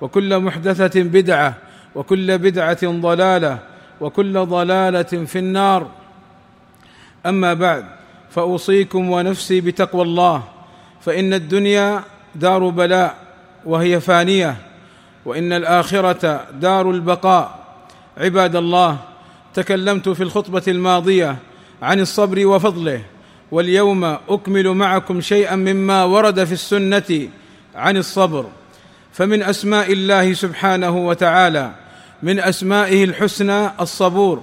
وكل محدثة بدعة وكل بدعة ضلالة وكل ضلالة في النار. أما بعد فأوصيكم ونفسي بتقوى الله فإن الدنيا دار بلاء وهي فانية وإن الآخرة دار البقاء. عباد الله تكلمت في الخطبة الماضية عن الصبر وفضله واليوم أكمل معكم شيئا مما ورد في السنة عن الصبر. فمن أسماء الله سبحانه وتعالى من أسمائه الحسنى الصبور.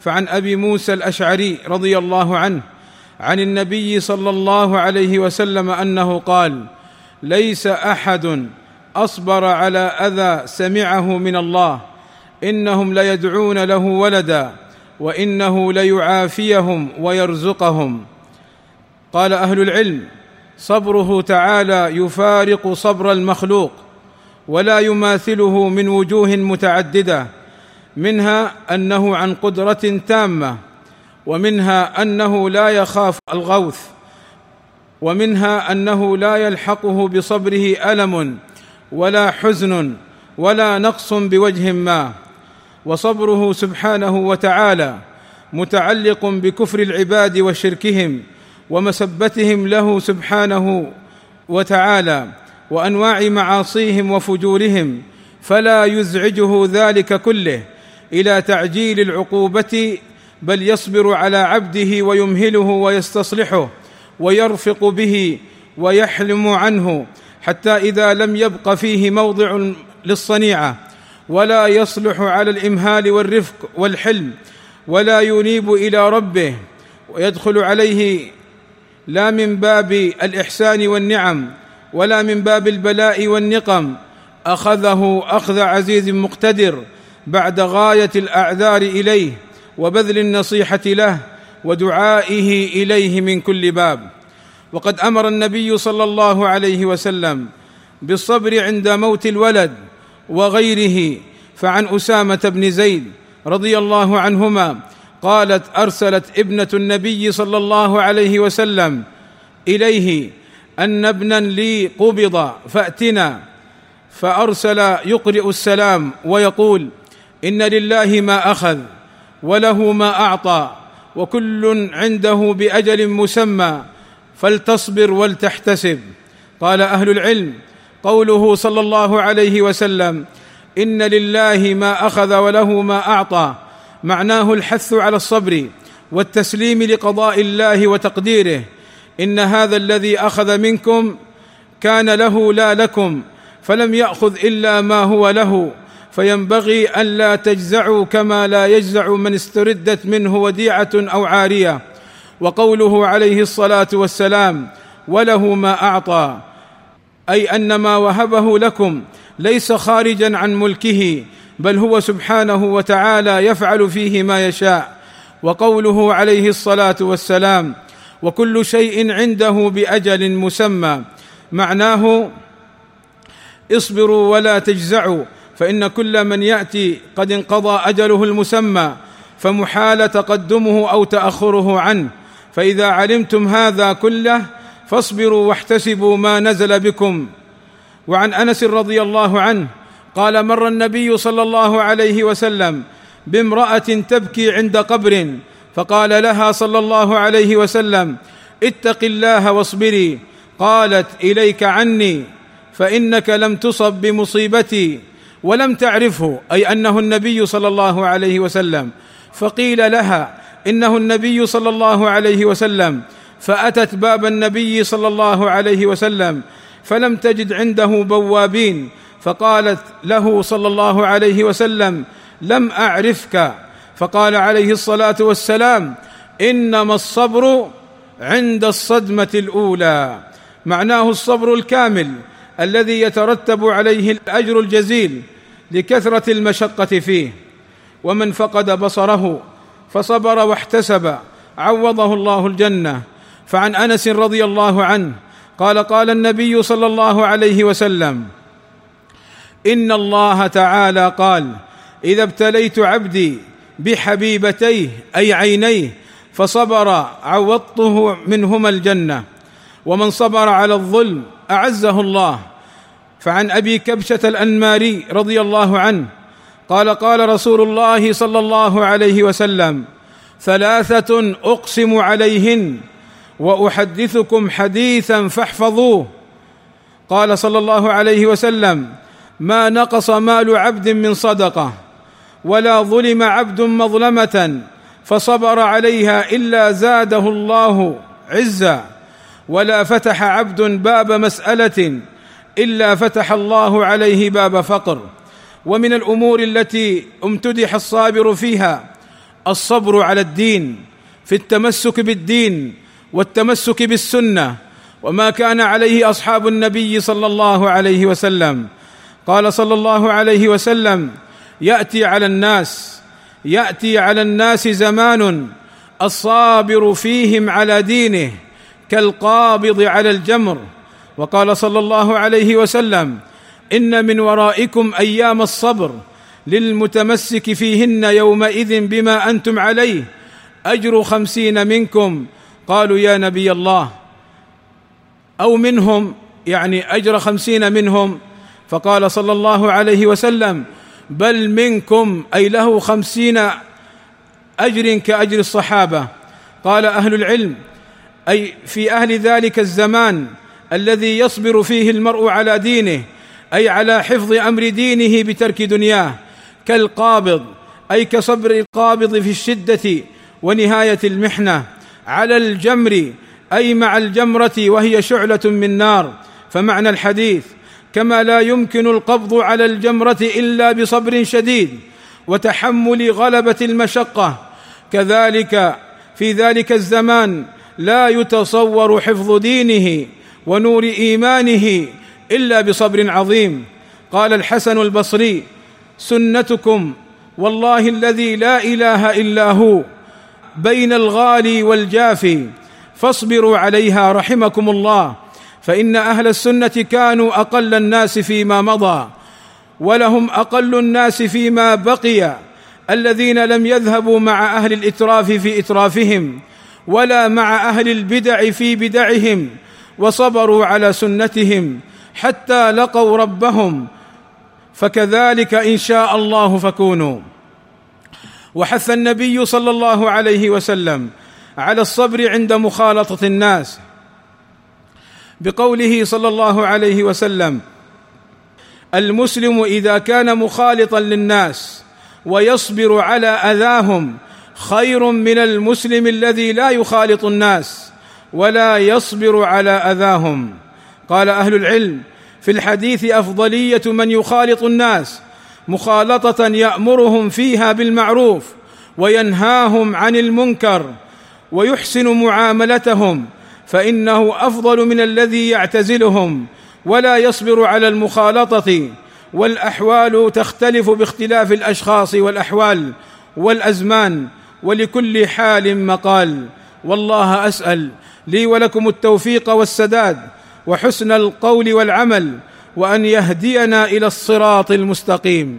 فعن أبي موسى الأشعري رضي الله عنه عن النبي صلى الله عليه وسلم أنه قال ليس أحد أصبر على أذى سمعه من الله إنهم ليدعون له ولدا وإنه ليعافيهم ويرزقهم. قال أهل العلم صبره تعالى يفارق صبر المخلوق ولا يماثله من وجوه متعددة منها أنه عن قدرة تامة ومنها أنه لا يخاف الغوث ومنها أنه لا يلحقه بصبره ألم ولا حزن ولا نقص بوجه ما وصبره سبحانه وتعالى متعلق بكفر العباد وشركهم ومسبتهم له سبحانه وتعالى. وأنواع معاصيهم وفجورهم فلا يزعجه ذلك كله إلى تعجيل العقوبة بل يصبر على عبده ويمهله ويستصلحه ويرفق به ويحلم عنه حتى إذا لم يبق فيه موضع للصنيعة ولا يصلح على الإمهال والرفق والحلم ولا ينيب إلى ربه ويدخل عليه لا من باب الإحسان والنعم ولا من باب البلاء والنقم. أخذه أخذ عزيز مقتدر بعد غاية الأعذار إليه وبذل النصيحة له ودعائه إليه من كل باب. وقد أمر النبي صلى الله عليه وسلم بالصبر عند موت الولد وغيره. فعن أسامة بن زيد رضي الله عنهما قالت أرسلت ابنة النبي صلى الله عليه وسلم إليه أن ابنا لي قبض فأتنا فأرسل يقرئ السلام ويقول إن لله ما أخذ وله ما أعطى وكل عنده بأجل مسمى فلتصبر ولتحتسب. قال أهل العلم قوله صلى الله عليه وسلم إن لله ما أخذ وله ما أعطى معناه الحث على الصبر والتسليم لقضاء الله وتقديره. إن هذا الذي أخذ منكم كان له لا لكم فلم يأخذ إلا ما هو له. فينبغي الا تجزعوا كما لا يجزع من استردت منه وديعة أو عارية. وقوله عليه الصلاة والسلام وله ما أعطى أي أن ما وهبه لكم ليس خارجا عن ملكه بل هو سبحانه وتعالى يفعل فيه ما يشاء. وقوله عليه الصلاة والسلام وكل شيء عنده بأجل مسمى. معناه اصبروا ولا تجزعوا فإن كل من يأتي قد انقضى أجله المسمى فمحال تقدمه أو تأخره عنه. فإذا علمتم هذا كله فاصبروا واحتسبوا ما نزل بكم. وعن أنس رضي الله عنه قال مر النبي صلى الله عليه وسلم بامرأة تبكي عند قبر فقال لها صلى الله عليه وسلم اتق الله واصبري. قالت إليك عني فإنك لم تصب بمصيبتي ولم تعرفه أي أنه النبي صلى الله عليه وسلم. فقيل لها إنه النبي صلى الله عليه وسلم. فأتت باب النبي صلى الله عليه وسلم فلم تجد عنده بوابين. فقالت له صلى الله عليه وسلم لم أعرفك. فقال عليه الصلاة والسلام إنما الصبر عند الصدمة الأولى. معناه الصبر الكامل الذي يترتب عليه الأجر الجزيل لكثرة المشقة فيه. ومن فقد بصره فصبر واحتسب عوضه الله الجنة. فعن أنس رضي الله عنه قال قال النبي صلى الله عليه وسلم إن الله تعالى قال إذا ابتليت عبدي بحبيبتيه أي عينيه فصبر عوضته منهما الجنة. ومن صبر على الظلم أعزه الله. فعن أبي كبشة الأنماري رضي الله عنه قال قال رسول الله صلى الله عليه وسلم ثلاثة أقسم عليهن وأحدثكم حديثا فاحفظوه. قال صلى الله عليه وسلم ما نقص مال عبد من صدقة. ولا ظلم عبد مظلمة فصبر عليها إلا زاده الله عزا. ولا فتح عبد باب مسألة إلا فتح الله عليه باب فقر. ومن الأمور التي امتدح الصابر فيها الصبر على الدين في التمسك بالدين والتمسك بالسنة. وما كان عليه أصحاب النبي صلى الله عليه وسلم. قال صلى الله عليه وسلم يأتي على الناس يأتي على الناس زمان الصابر فيهم على دينه كالقابض على الجمر. وقال صلى الله عليه وسلم إن من ورائكم أيام الصبر للمتمسك فيهن يومئذ بما أنتم عليه. أجر خمسين منكم. قالوا يا نبي الله. أو منهم يعني أجر خمسين منهم. فقال صلى الله عليه وسلم بل منكم أي له خمسين أجر كأجر الصحابة. قال أهل العلم أي في أهل ذلك الزمان الذي يصبر فيه المرء على دينه أي على حفظ أمر دينه بترك دنياه. كالقابض أي كصبر القابض في الشدة ونهاية المحنة. على الجمر أي مع الجمرة وهي شعلة من نار. فمعنى الحديث كما لا يمكن القبض على الجمرة إلا بصبر شديد وتحمل غلبة المشقة. كذلك في ذلك الزمان لا يتصور حفظ دينه ونور إيمانه إلا بصبر عظيم. قال الحسن البصري سنتكم والله الذي لا إله إلا هو بين الغالي والجافي فاصبروا عليها رحمكم الله. فإن أهل السنة كانوا أقل الناس فيما مضى ولهم أقل الناس فيما بقي الذين لم يذهبوا مع أهل الإتراف في إترافهم ولا مع أهل البدع في بدعهم وصبروا على سنتهم حتى لقوا ربهم فكذلك إن شاء الله فكونوا. وحث النبي صلى الله عليه وسلم على الصبر عند مخالطة الناس. بقوله صلى الله عليه وسلم المسلم إذا كان مخالطا للناس ويصبر على أذاهم خير من المسلم الذي لا يخالط الناس ولا يصبر على أذاهم. قال أهل العلم في الحديث أفضلية من يخالط الناس مخالطة يأمرهم فيها بالمعروف وينهاهم عن المنكر ويحسن معاملتهم فإنه أفضل من الذي يعتزلهم ولا يصبر على المخالطة والأحوال تختلف باختلاف الأشخاص والأحوال والأزمان ولكل حال مقال. والله أسأل لي ولكم التوفيق والسداد وحسن القول والعمل وأن يهدينا إلى الصراط المستقيم.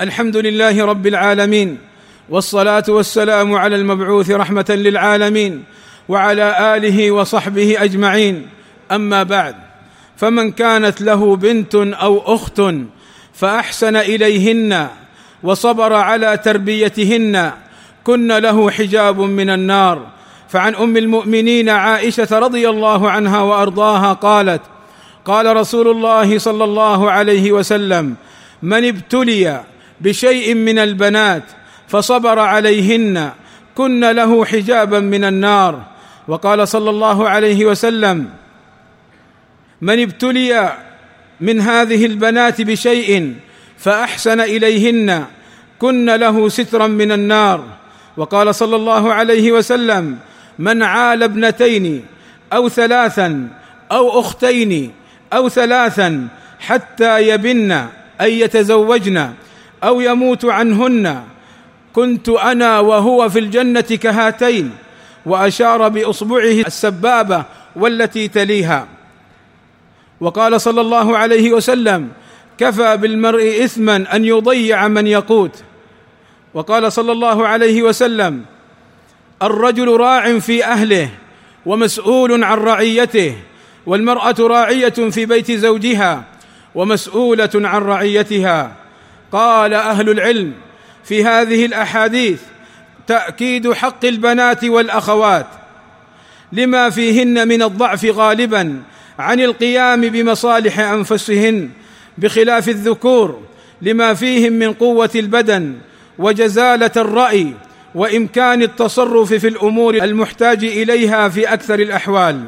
الحمد لله رب العالمين. والصلاة والسلام على المبعوث رحمة للعالمين وعلى آله وصحبه أجمعين. أما بعد فمن كانت له بنت أو أخت فأحسن إليهن وصبر على تربيتهن كن له حجاب من النار. فعن أم المؤمنين عائشة رضي الله عنها وأرضاها قالت قال رسول الله صلى الله عليه وسلم من ابتلي بشيء من البنات فصبر عليهن. كن له حجابا من النار. وقال صلى الله عليه وسلم من ابتلي من هذه البنات بشيء فأحسن إليهن. كن له سترا من النار. وقال صلى الله عليه وسلم من عال ابنتين أو ثلاثا أو أختين أو ثلاثا حتى يبن اي يتزوجن أو يموت عنهن كنت أنا وهو في الجنة كهاتين وأشار بأصبعه السبابة والتي تليها. وقال صلى الله عليه وسلم كفى بالمرء اثما أن يضيع من يقوت وقال صلى الله عليه وسلم الرجل راع في أهله ومسؤول عن رعيته والمرأة راعية في بيت زوجها ومسؤولة عن رعيتها. قال أهل العلم في هذه الأحاديث تأكيد حق البنات والأخوات لما فيهن من الضعف غالبا عن القيام بمصالح أنفسهن بخلاف الذكور لما فيهم من قوة البدن وجزالة الرأي وإمكان التصرف في الأمور المحتاج إليها في أكثر الأحوال.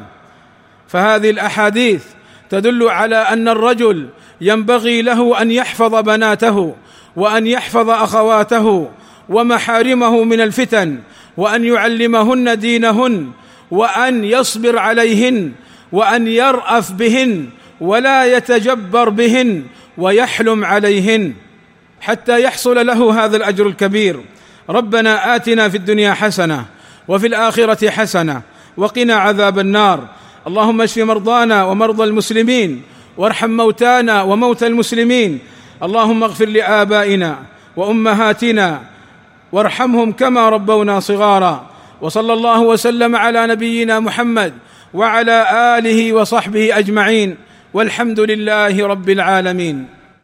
فهذه الأحاديث تدل على أن الرجل ينبغي له أن يحفظ بناته وأن يحفظ أخواته ومحارمه من الفتن وأن يعلمهن دينهن وأن يصبر عليهن وأن يرأف بهن ولا يتجبر بهن ويحلم عليهن حتى يحصل له هذا الأجر الكبير. ربنا آتنا في الدنيا حسنة وفي الآخرة حسنة وقنا عذاب النار. اللهم اشف مرضانا ومرضى المسلمين. وارحم موتانا وموتى المسلمين. اللهم اغفر لآبائنا وأمهاتنا وارحمهم كما ربونا صغارا. وصلى الله وسلم على نبينا محمد وعلى آله وصحبه أجمعين. والحمد لله رب العالمين.